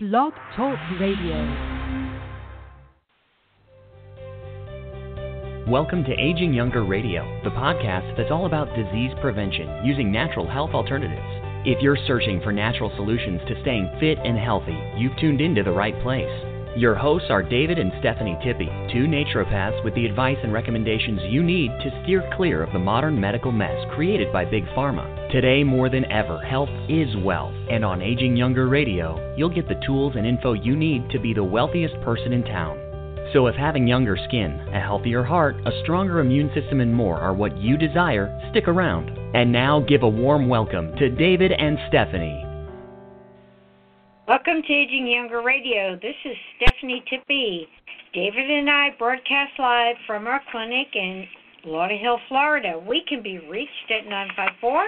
Blog Talk Radio. Welcome to Aging Younger Radio, the podcast that's all about disease prevention using natural health alternatives. If you're searching for natural solutions to staying fit and healthy, you've tuned into the right place. Your hosts are David and Stephanie Tippy, two naturopaths with the advice and recommendations you need to steer clear of the modern medical mess created by Big Pharma. Today, more than ever, health is wealth, and on Aging Younger Radio, you'll get the tools and info you need to be the wealthiest person in town. So, if having younger skin, a healthier heart, a stronger immune system, and more are what you desire, stick around. And now, give a warm welcome to David and Stephanie. Welcome to Aging Younger Radio. This is Stephanie Tippie. David and I broadcast live from our clinic in Lauderhill, Florida. We can be reached at 954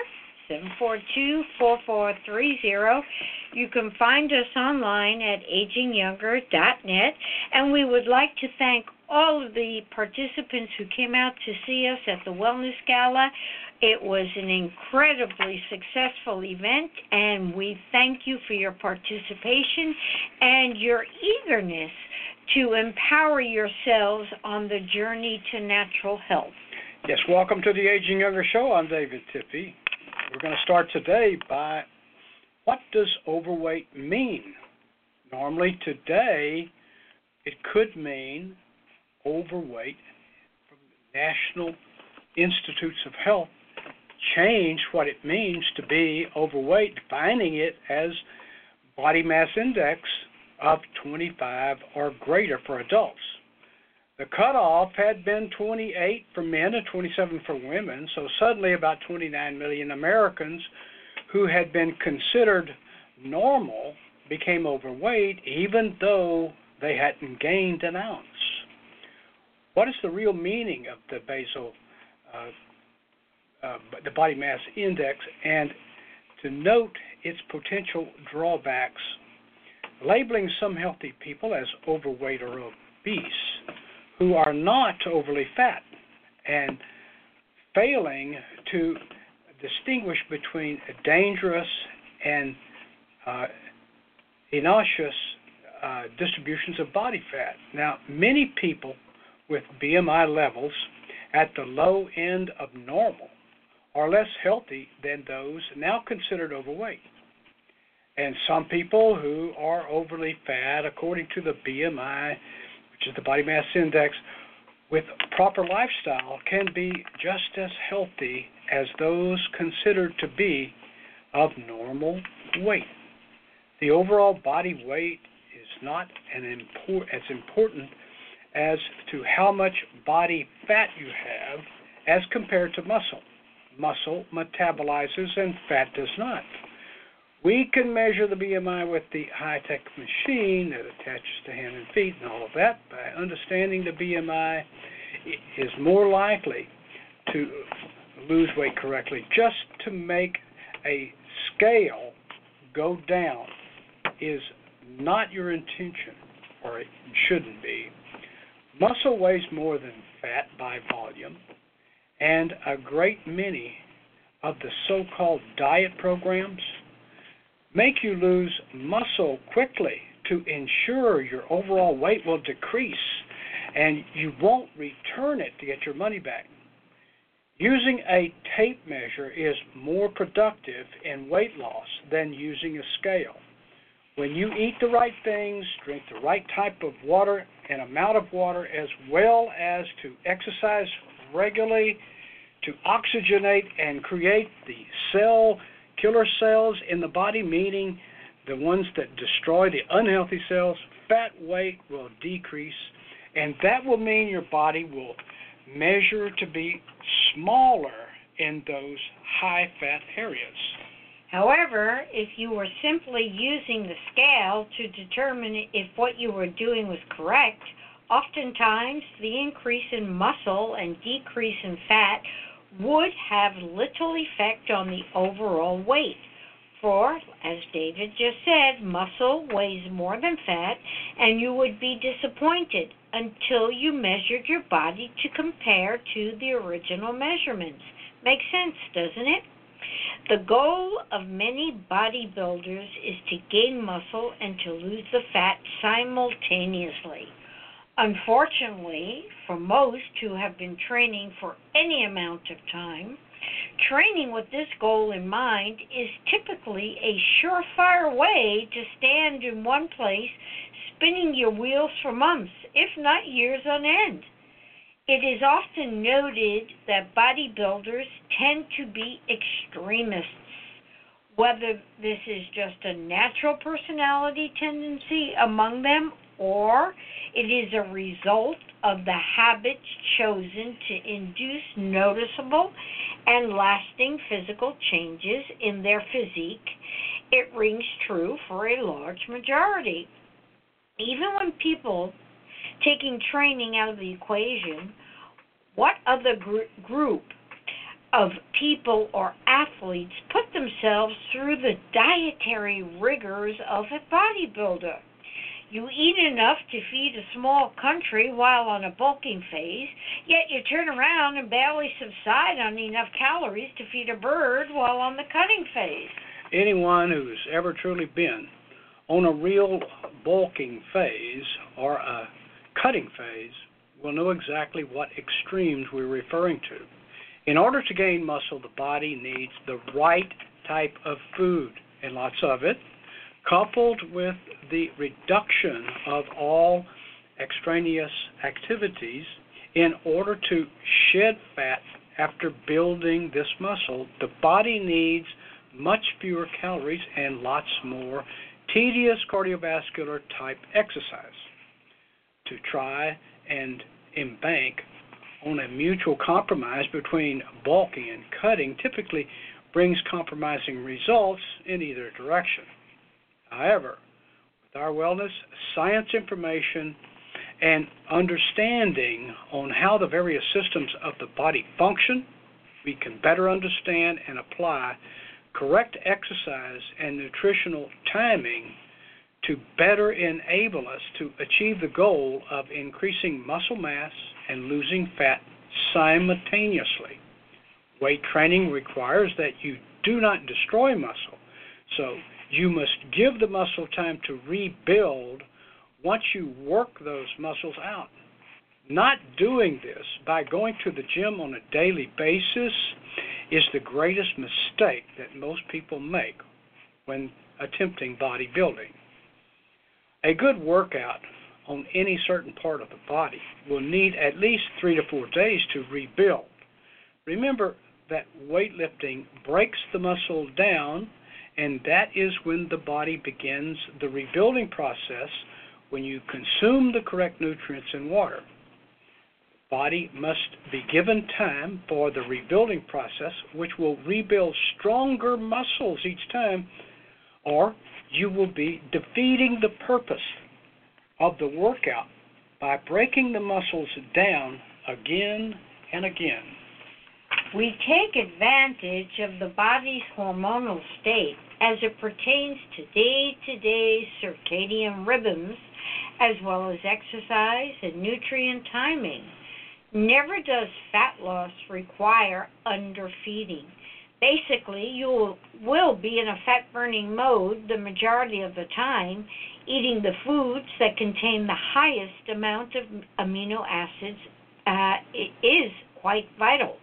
742 4430. You can find us online at agingyounger.net. And we would like to thank all of the participants who came out to see us at the Wellness Gala. It was an incredibly successful event, and we thank you for your participation and your eagerness to empower yourselves on the journey to natural health. Yes, welcome to the Aging Younger Show. I'm David Tippie. We're going to start today by what does overweight mean? Normally, today, it could mean overweight from National Institutes of Health change what it means to be overweight, defining it as body mass index of 25 or greater for adults. The cutoff had been 28 for men and 27 for women, so suddenly about 29 million Americans who had been considered normal became overweight, even though they hadn't gained an ounce. What is the real meaning of the basal uh, uh, the body mass index and to note its potential drawbacks. Labeling some healthy people as overweight or obese who are not overly fat and failing to distinguish between dangerous and uh, innocuous uh, distributions of body fat. Now, many people with BMI levels at the low end of normal are less healthy than those now considered overweight. And some people who are overly fat, according to the BMI, which is the body mass index, with proper lifestyle can be just as healthy as those considered to be of normal weight. The overall body weight is not as important as to how much body fat you have as compared to muscle muscle metabolizes and fat does not. We can measure the BMI with the high tech machine that attaches to hand and feet and all of that. By understanding the BMI is more likely to lose weight correctly. Just to make a scale go down is not your intention, or it shouldn't be. Muscle weighs more than fat by volume and a great many of the so called diet programs make you lose muscle quickly to ensure your overall weight will decrease and you won't return it to get your money back. Using a tape measure is more productive in weight loss than using a scale. When you eat the right things, drink the right type of water and amount of water, as well as to exercise regularly to oxygenate and create the cell killer cells in the body, meaning the ones that destroy the unhealthy cells, fat weight will decrease, and that will mean your body will measure to be smaller in those high fat areas. However, if you were simply using the scale to determine if what you were doing was correct, oftentimes the increase in muscle and decrease in fat would have little effect on the overall weight. For, as David just said, muscle weighs more than fat, and you would be disappointed until you measured your body to compare to the original measurements. Makes sense, doesn't it? The goal of many bodybuilders is to gain muscle and to lose the fat simultaneously. Unfortunately, for most who have been training for any amount of time, training with this goal in mind is typically a surefire way to stand in one place, spinning your wheels for months, if not years on end. It is often noted that bodybuilders tend to be extremists. Whether this is just a natural personality tendency among them or it is a result of the habits chosen to induce noticeable and lasting physical changes in their physique, it rings true for a large majority. Even when people taking training out of the equation, what other gr- group of people or athletes put themselves through the dietary rigors of a bodybuilder? You eat enough to feed a small country while on a bulking phase, yet you turn around and barely subside on enough calories to feed a bird while on the cutting phase. Anyone who's ever truly been on a real bulking phase or a cutting phase will know exactly what extremes we're referring to. In order to gain muscle, the body needs the right type of food, and lots of it, coupled with the reduction of all extraneous activities in order to shed fat after building this muscle, the body needs much fewer calories and lots more tedious cardiovascular type exercise to try and embank on a mutual compromise between bulking and cutting typically brings compromising results in either direction. However, with our wellness, science information, and understanding on how the various systems of the body function, we can better understand and apply correct exercise and nutritional timing to better enable us to achieve the goal of increasing muscle mass and losing fat simultaneously. Weight training requires that you do not destroy muscle, so you must give the muscle time to rebuild once you work those muscles out. Not doing this by going to the gym on a daily basis is the greatest mistake that most people make when attempting bodybuilding. A good workout on any certain part of the body will need at least three to four days to rebuild. Remember that weightlifting breaks the muscle down and that is when the body begins the rebuilding process when you consume the correct nutrients and water. Body must be given time for the rebuilding process, which will rebuild stronger muscles each time, or you will be defeating the purpose of the workout by breaking the muscles down again and again. We take advantage of the body's hormonal state as it pertains to day to day circadian rhythms, as well as exercise and nutrient timing. Never does fat loss require underfeeding. Basically, you will be in a fat burning mode the majority of the time, eating the foods that contain the highest amount of amino acids uh, is quite vital.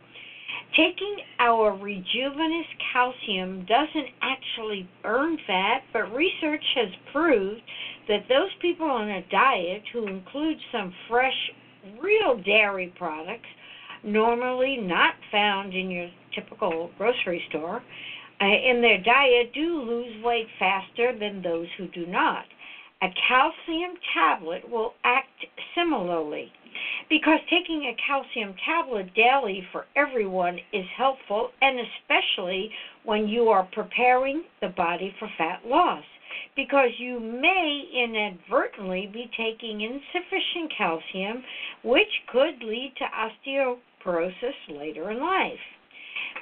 Taking our rejuvenous calcium doesn't actually burn fat, but research has proved that those people on a diet who include some fresh, real dairy products, normally not found in your typical grocery store, uh, in their diet do lose weight faster than those who do not. A calcium tablet will act similarly because taking a calcium tablet daily for everyone is helpful, and especially when you are preparing the body for fat loss, because you may inadvertently be taking insufficient calcium, which could lead to osteoporosis later in life.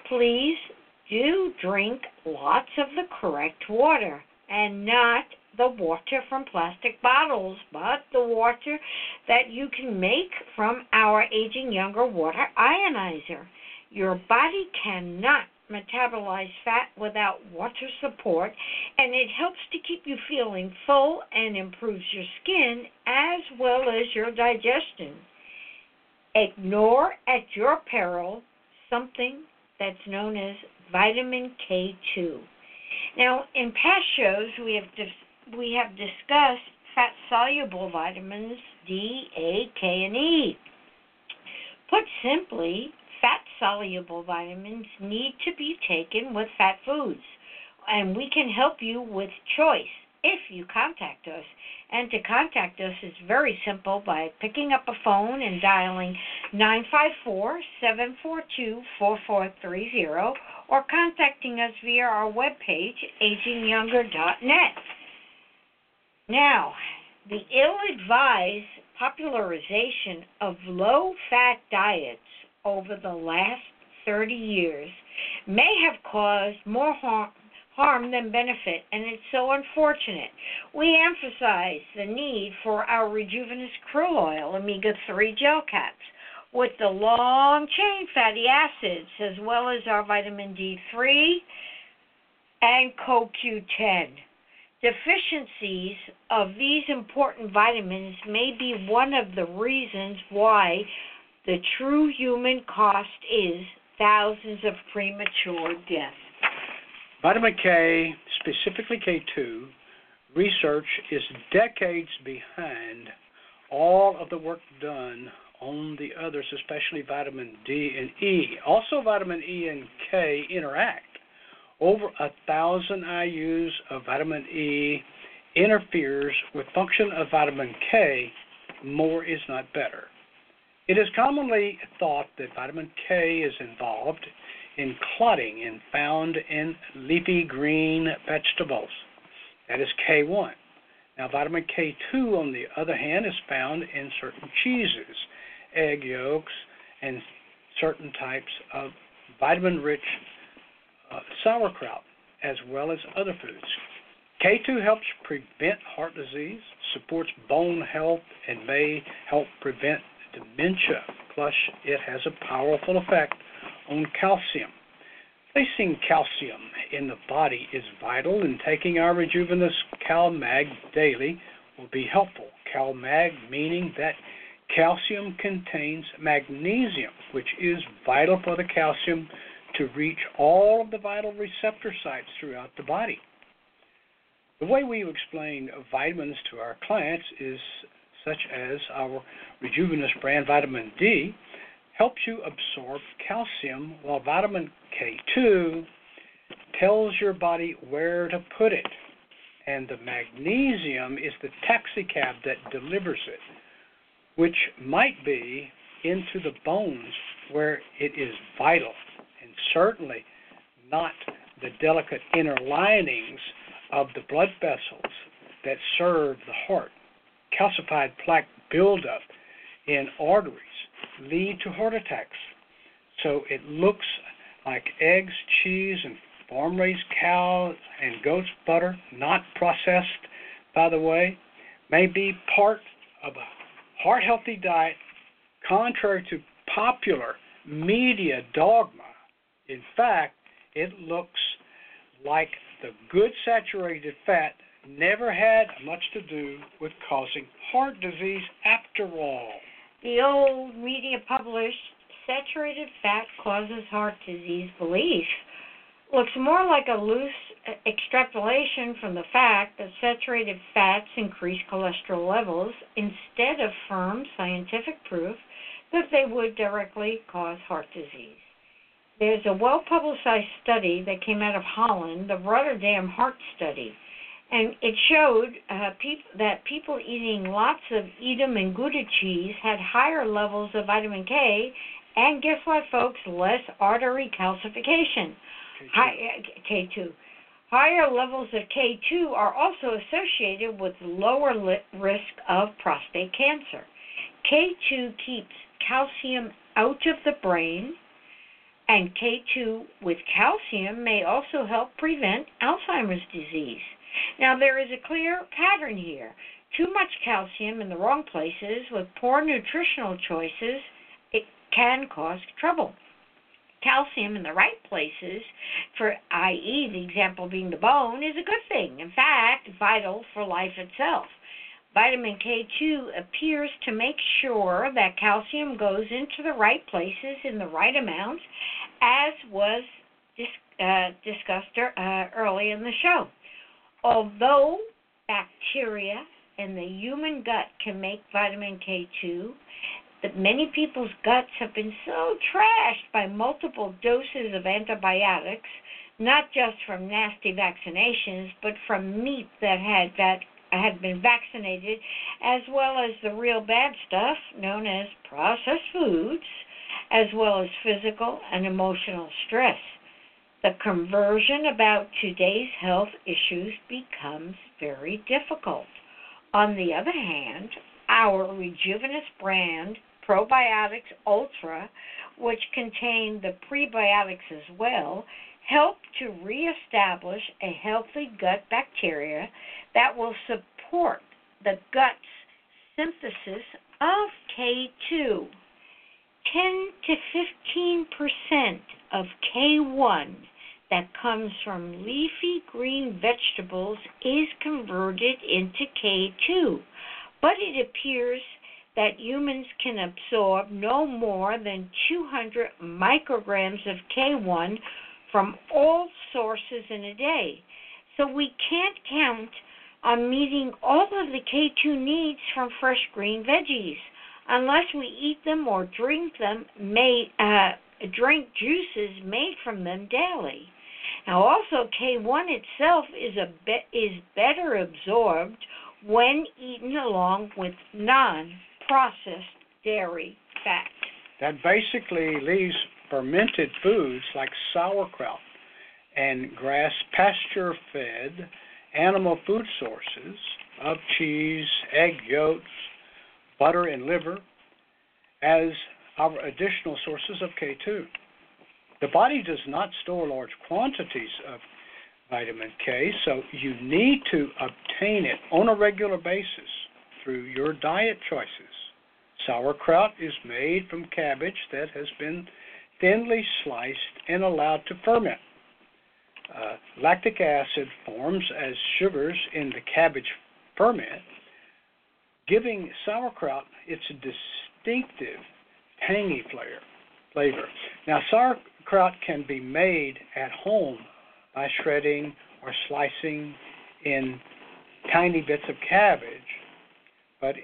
Please do drink lots of the correct water and not the water from plastic bottles, but the water that you can make from our aging younger water ionizer. Your body cannot metabolize fat without water support, and it helps to keep you feeling full and improves your skin as well as your digestion. Ignore at your peril something that's known as vitamin K2. Now, in past shows, we have dis- we have discussed fat soluble vitamins D, A, K, and E. Put simply, fat soluble vitamins need to be taken with fat foods, and we can help you with choice if you contact us. And to contact us is very simple by picking up a phone and dialing 954 742 4430 or contacting us via our webpage, agingyounger.net. Now, the ill advised popularization of low fat diets over the last 30 years may have caused more harm, harm than benefit, and it's so unfortunate. We emphasize the need for our Rejuvenous Krill Oil Omega 3 gel caps with the long chain fatty acids as well as our vitamin D3 and CoQ10. Deficiencies of these important vitamins may be one of the reasons why the true human cost is thousands of premature deaths. Vitamin K, specifically K2, research is decades behind all of the work done on the others, especially vitamin D and E. Also, vitamin E and K interact. Over a thousand IUs of vitamin E interferes with function of vitamin K. More is not better. It is commonly thought that vitamin K is involved in clotting and found in leafy green vegetables. That is K1. Now, vitamin K2, on the other hand, is found in certain cheeses, egg yolks, and certain types of vitamin rich uh, sauerkraut, as well as other foods. K2 helps prevent heart disease, supports bone health, and may help prevent dementia. Plus, it has a powerful effect on calcium. Placing calcium in the body is vital, and taking our Rejuvenous CalMag daily will be helpful. CalMag meaning that calcium contains magnesium, which is vital for the calcium to reach all of the vital receptor sites throughout the body. The way we explain vitamins to our clients is such as our Rejuvenous brand vitamin D helps you absorb calcium, while vitamin K2 tells your body where to put it. And the magnesium is the taxicab that delivers it, which might be into the bones where it is vital certainly not the delicate inner linings of the blood vessels that serve the heart. Calcified plaque buildup in arteries lead to heart attacks. So it looks like eggs, cheese, and farm raised cow and goat's butter, not processed, by the way, may be part of a heart healthy diet contrary to popular media dogma in fact, it looks like the good saturated fat never had much to do with causing heart disease after all. The old media published saturated fat causes heart disease belief looks more like a loose extrapolation from the fact that saturated fats increase cholesterol levels instead of firm scientific proof that they would directly cause heart disease. There's a well publicized study that came out of Holland, the Rotterdam Heart Study, and it showed uh, peop- that people eating lots of Edam and Gouda cheese had higher levels of vitamin K, and guess what, folks? Less artery calcification. K2. High, K2. Higher levels of K2 are also associated with lower li- risk of prostate cancer. K2 keeps calcium out of the brain and K2 with calcium may also help prevent Alzheimer's disease. Now, there is a clear pattern here. Too much calcium in the wrong places with poor nutritional choices, it can cause trouble. calcium in the right places, for i.e., the example being the bone, is a good thing. In fact, vital for life itself. Vitamin K2 appears to make sure that calcium goes into the right places in the right amounts, as was dis- uh, discussed uh, early in the show. Although bacteria in the human gut can make vitamin K2, that many people's guts have been so trashed by multiple doses of antibiotics, not just from nasty vaccinations, but from meat that had that had been vaccinated, as well as the real bad stuff known as processed foods, as well as physical and emotional stress. The conversion about today's health issues becomes very difficult. On the other hand, our Rejuvenous brand Probiotics Ultra, which contain the prebiotics as well, help to reestablish a healthy gut bacteria that will support the gut's synthesis of K2. 10 to 15 percent of K1 that comes from leafy green vegetables is converted into K2, but it appears that humans can absorb no more than 200 micrograms of K1 from all sources in a day. So we can't count on meeting all of the K2 needs from fresh green veggies unless we eat them or drink them made uh, drink juices made from them daily. Now also K1 itself is a be- is better absorbed when eaten along with non processed dairy fat. That basically leaves fermented foods like sauerkraut and grass pasture fed animal food sources of cheese, egg yolks, butter, and liver as our additional sources of K2. The body does not store large quantities of vitamin K, so you need to obtain it on a regular basis through your diet choices. Sauerkraut is made from cabbage that has been thinly sliced and allowed to ferment. Uh, lactic acid forms as sugars in the cabbage ferment, giving sauerkraut its distinctive tangy flavor. Now, sauerkraut can be made at home by shredding or slicing in tiny bits of cabbage, but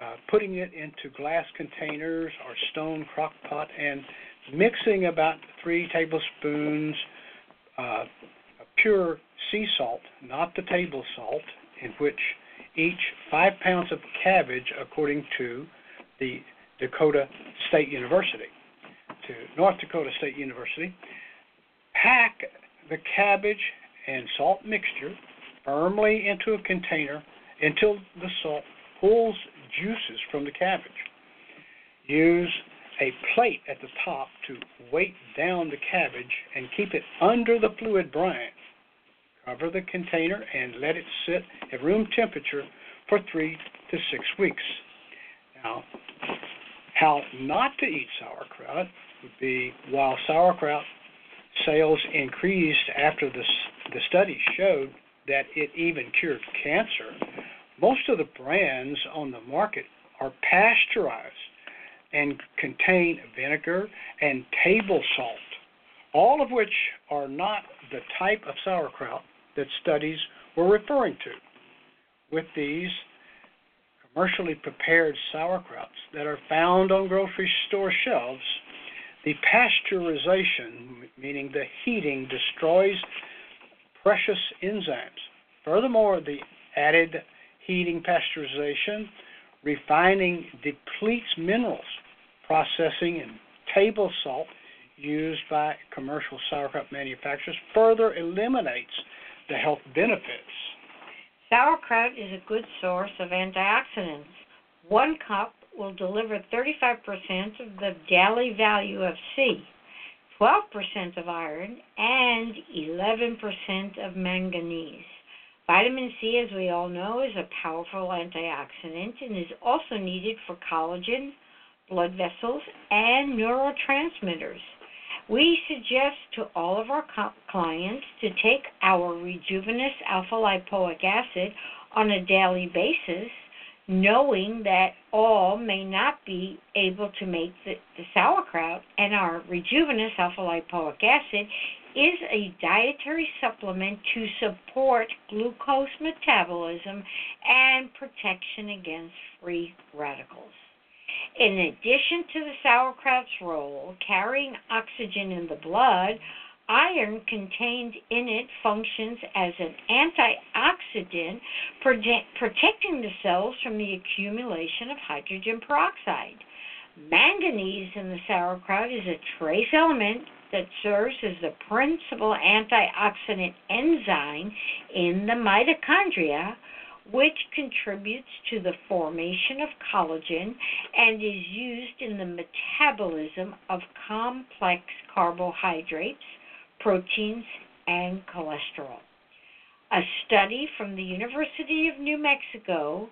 uh, putting it into glass containers or stone crock pot and mixing about three tablespoons uh, pure sea salt, not the table salt, in which each five pounds of cabbage, according to the Dakota State University, to North Dakota State University, pack the cabbage and salt mixture firmly into a container until the salt pulls juices from the cabbage. Use a plate at the top to weight down the cabbage and keep it under the fluid brine. Cover the container and let it sit at room temperature for three to six weeks. Now, how not to eat sauerkraut would be while sauerkraut sales increased after the, the study showed that it even cured cancer, most of the brands on the market are pasteurized and contain vinegar and table salt, all of which are not the type of sauerkraut that studies were referring to. With these commercially prepared sauerkrauts that are found on grocery store shelves, the pasteurization, meaning the heating, destroys precious enzymes. Furthermore, the added heating pasteurization, refining depletes minerals, processing and table salt used by commercial sauerkraut manufacturers further eliminates the health benefits. Sauerkraut is a good source of antioxidants. One cup will deliver 35% of the daily value of C, 12% of iron, and 11% of manganese. Vitamin C, as we all know, is a powerful antioxidant and is also needed for collagen, blood vessels, and neurotransmitters. We suggest to all of our clients to take our Rejuvenous Alpha Lipoic Acid on a daily basis, knowing that all may not be able to make the, the sauerkraut, and our Rejuvenous Alpha Lipoic Acid is a dietary supplement to support glucose metabolism and protection against free radicals. In addition to the sauerkraut's role carrying oxygen in the blood, iron contained in it functions as an antioxidant, protecting the cells from the accumulation of hydrogen peroxide. Manganese in the sauerkraut is a trace element that serves as the principal antioxidant enzyme in the mitochondria, which contributes to the formation of collagen and is used in the metabolism of complex carbohydrates, proteins, and cholesterol. A study from the University of New Mexico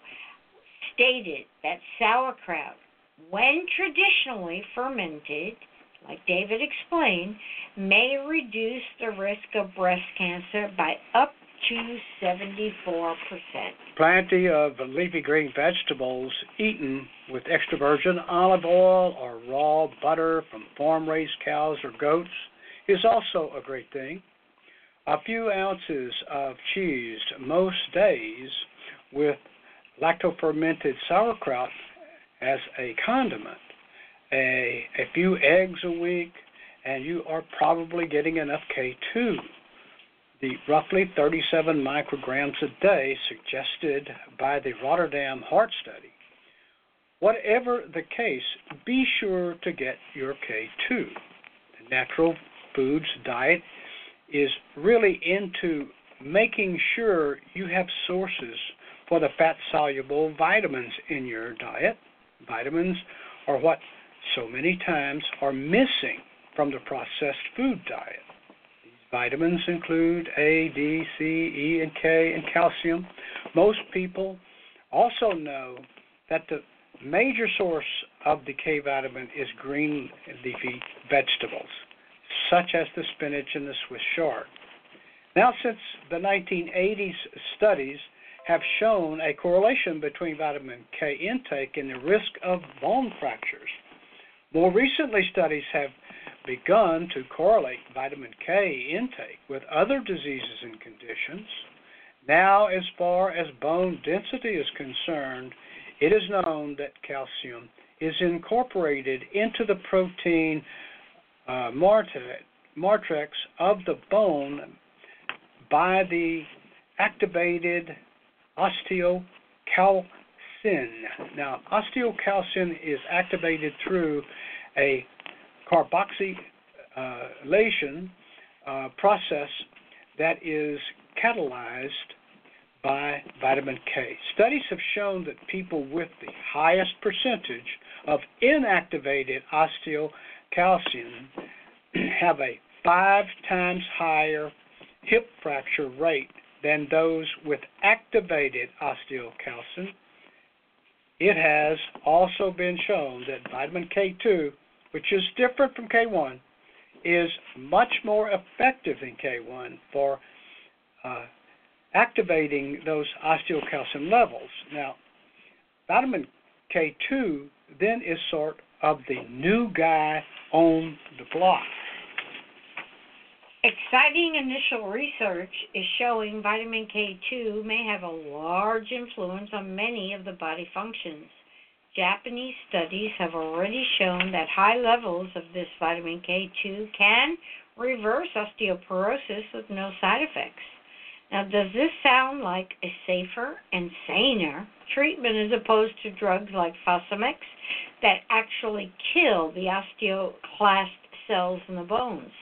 stated that sauerkraut, when traditionally fermented, like David explained, may reduce the risk of breast cancer by up to 74%. Plenty of leafy green vegetables eaten with extra virgin olive oil or raw butter from farm raised cows or goats is also a great thing. A few ounces of cheese most days with lacto-fermented sauerkraut as a condiment a, a few eggs a week, and you are probably getting enough K2. The roughly 37 micrograms a day suggested by the Rotterdam Heart Study. Whatever the case, be sure to get your K2. The natural foods diet is really into making sure you have sources for the fat soluble vitamins in your diet. Vitamins are what so many times are missing from the processed food diet. These vitamins include A, D, C, E, and K, and calcium. Most people also know that the major source of the K vitamin is green leafy vegetables, such as the spinach and the Swiss chard. Now, since the 1980s, studies have shown a correlation between vitamin K intake and the risk of bone fractures. More recently, studies have begun to correlate vitamin K intake with other diseases and conditions. Now, as far as bone density is concerned, it is known that calcium is incorporated into the protein uh, matrix of the bone by the activated osteocalcin now, osteocalcin is activated through a carboxylation uh, process that is catalyzed by vitamin K. Studies have shown that people with the highest percentage of inactivated osteocalcin have a five times higher hip fracture rate than those with activated osteocalcin it has also been shown that vitamin K2, which is different from K1, is much more effective than K1 for uh, activating those osteocalcium levels. Now, vitamin K2 then is sort of the new guy on the block. Exciting initial research is showing vitamin K2 may have a large influence on many of the body functions. Japanese studies have already shown that high levels of this vitamin K2 can reverse osteoporosis with no side effects. Now, does this sound like a safer and saner treatment as opposed to drugs like Fosamax that actually kill the osteoclast cells in the bones?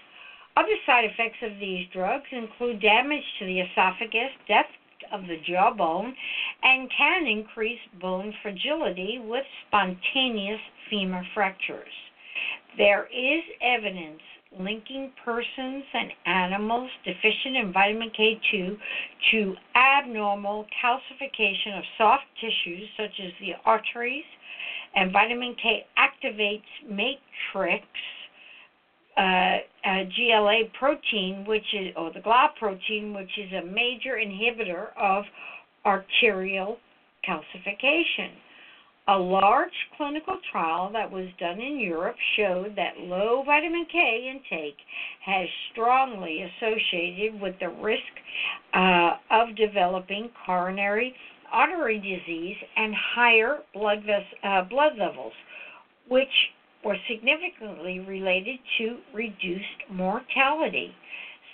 Other side effects of these drugs include damage to the esophagus, death of the jawbone, and can increase bone fragility with spontaneous femur fractures. There is evidence linking persons and animals deficient in vitamin K2 to abnormal calcification of soft tissues such as the arteries, and vitamin K activates matrix uh, uh, GLA protein, which is or the GLA protein, which is a major inhibitor of arterial calcification. A large clinical trial that was done in Europe showed that low vitamin K intake has strongly associated with the risk uh, of developing coronary artery disease and higher blood, ves- uh, blood levels, which were significantly related to reduced mortality.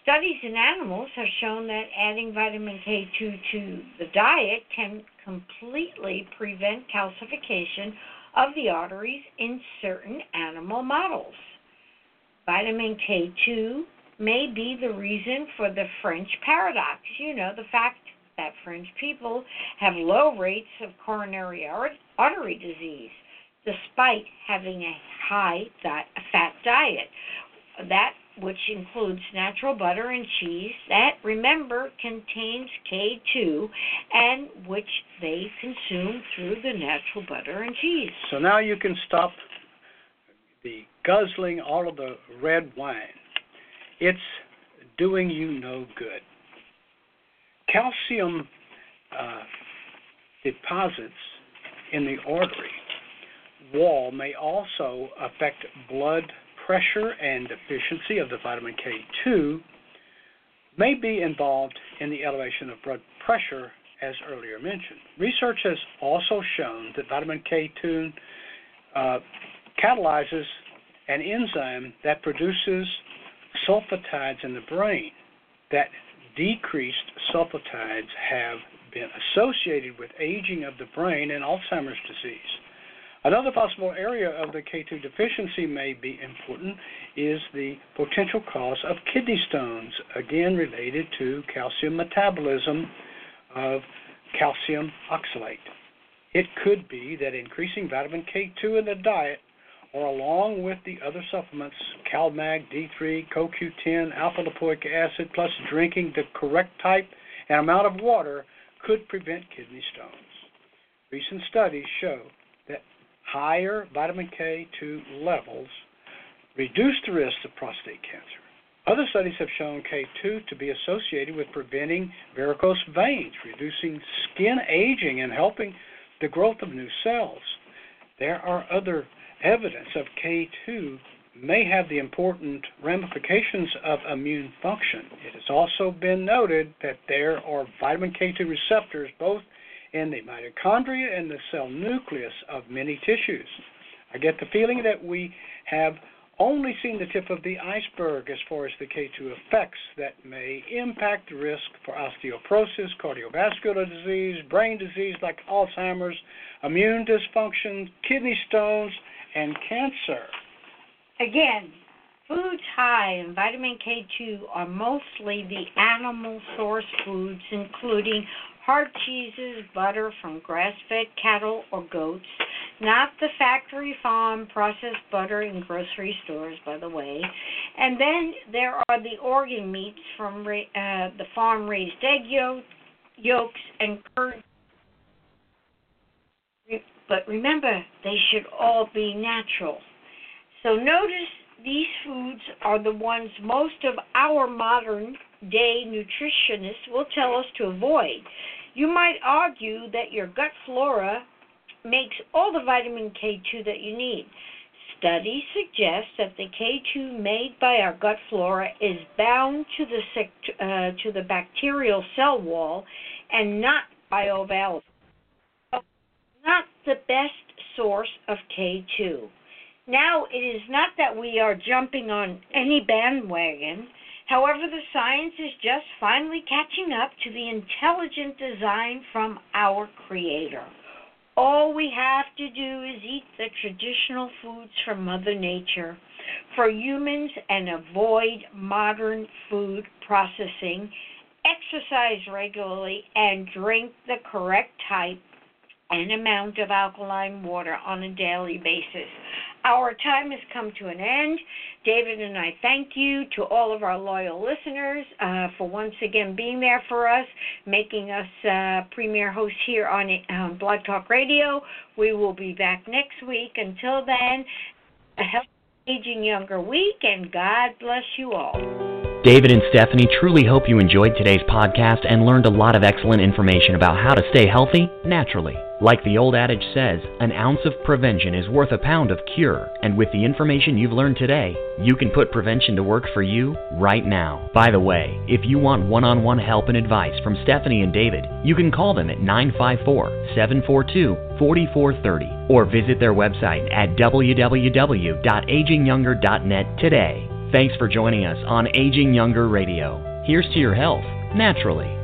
Studies in animals have shown that adding vitamin K2 to the diet can completely prevent calcification of the arteries in certain animal models. Vitamin K2 may be the reason for the French paradox. You know, the fact that French people have low rates of coronary artery disease despite having a high fat diet. That which includes natural butter and cheese, that remember contains K2 and which they consume through the natural butter and cheese. So now you can stop the guzzling all of the red wine. It's doing you no good. Calcium uh, deposits in the artery wall may also affect blood pressure and deficiency of the vitamin K2 may be involved in the elevation of blood pressure, as earlier mentioned. Research has also shown that vitamin K2 uh, catalyzes an enzyme that produces sulfatides in the brain. That decreased sulfatides have been associated with aging of the brain and Alzheimer's disease. Another possible area of the K2 deficiency may be important is the potential cause of kidney stones, again related to calcium metabolism of calcium oxalate. It could be that increasing vitamin K2 in the diet or along with the other supplements, CalMag, D3, CoQ10, alpha lipoic acid, plus drinking the correct type and amount of water could prevent kidney stones. Recent studies show higher vitamin K2 levels reduce the risk of prostate cancer. Other studies have shown K2 to be associated with preventing varicose veins, reducing skin aging, and helping the growth of new cells. There are other evidence of K2 may have the important ramifications of immune function. It has also been noted that there are vitamin K2 receptors both in the mitochondria and the cell nucleus of many tissues. I get the feeling that we have only seen the tip of the iceberg as far as the K2 effects that may impact the risk for osteoporosis, cardiovascular disease, brain disease like Alzheimer's, immune dysfunction, kidney stones, and cancer. Again, foods high in vitamin K2 are mostly the animal source foods, including hard cheeses, butter from grass fed cattle or goats, not the factory farm processed butter in grocery stores, by the way. And then there are the organ meats from uh, the farm raised egg yolk, yolks and curd. But remember, they should all be natural. So notice these foods are the ones most of our modern day nutritionists will tell us to avoid. You might argue that your gut flora makes all the vitamin K2 that you need. Studies suggest that the K2 made by our gut flora is bound to the uh, to the bacterial cell wall and not bioavailable. Not the best source of K2. Now, it is not that we are jumping on any bandwagon. However, the science is just finally catching up to the intelligent design from our Creator. All we have to do is eat the traditional foods from Mother Nature for humans and avoid modern food processing, exercise regularly, and drink the correct type and amount of alkaline water on a daily basis. Our time has come to an end. David and I thank you to all of our loyal listeners uh, for once again being there for us, making us uh, premier hosts here on um, Blog Talk Radio. We will be back next week. Until then, a healthy Aging Younger Week, and God bless you all. David and Stephanie truly hope you enjoyed today's podcast and learned a lot of excellent information about how to stay healthy naturally. Like the old adage says, an ounce of prevention is worth a pound of cure. And with the information you've learned today, you can put prevention to work for you right now. By the way, if you want one on one help and advice from Stephanie and David, you can call them at 954 742 4430 or visit their website at www.agingyounger.net today. Thanks for joining us on Aging Younger Radio. Here's to your health, naturally.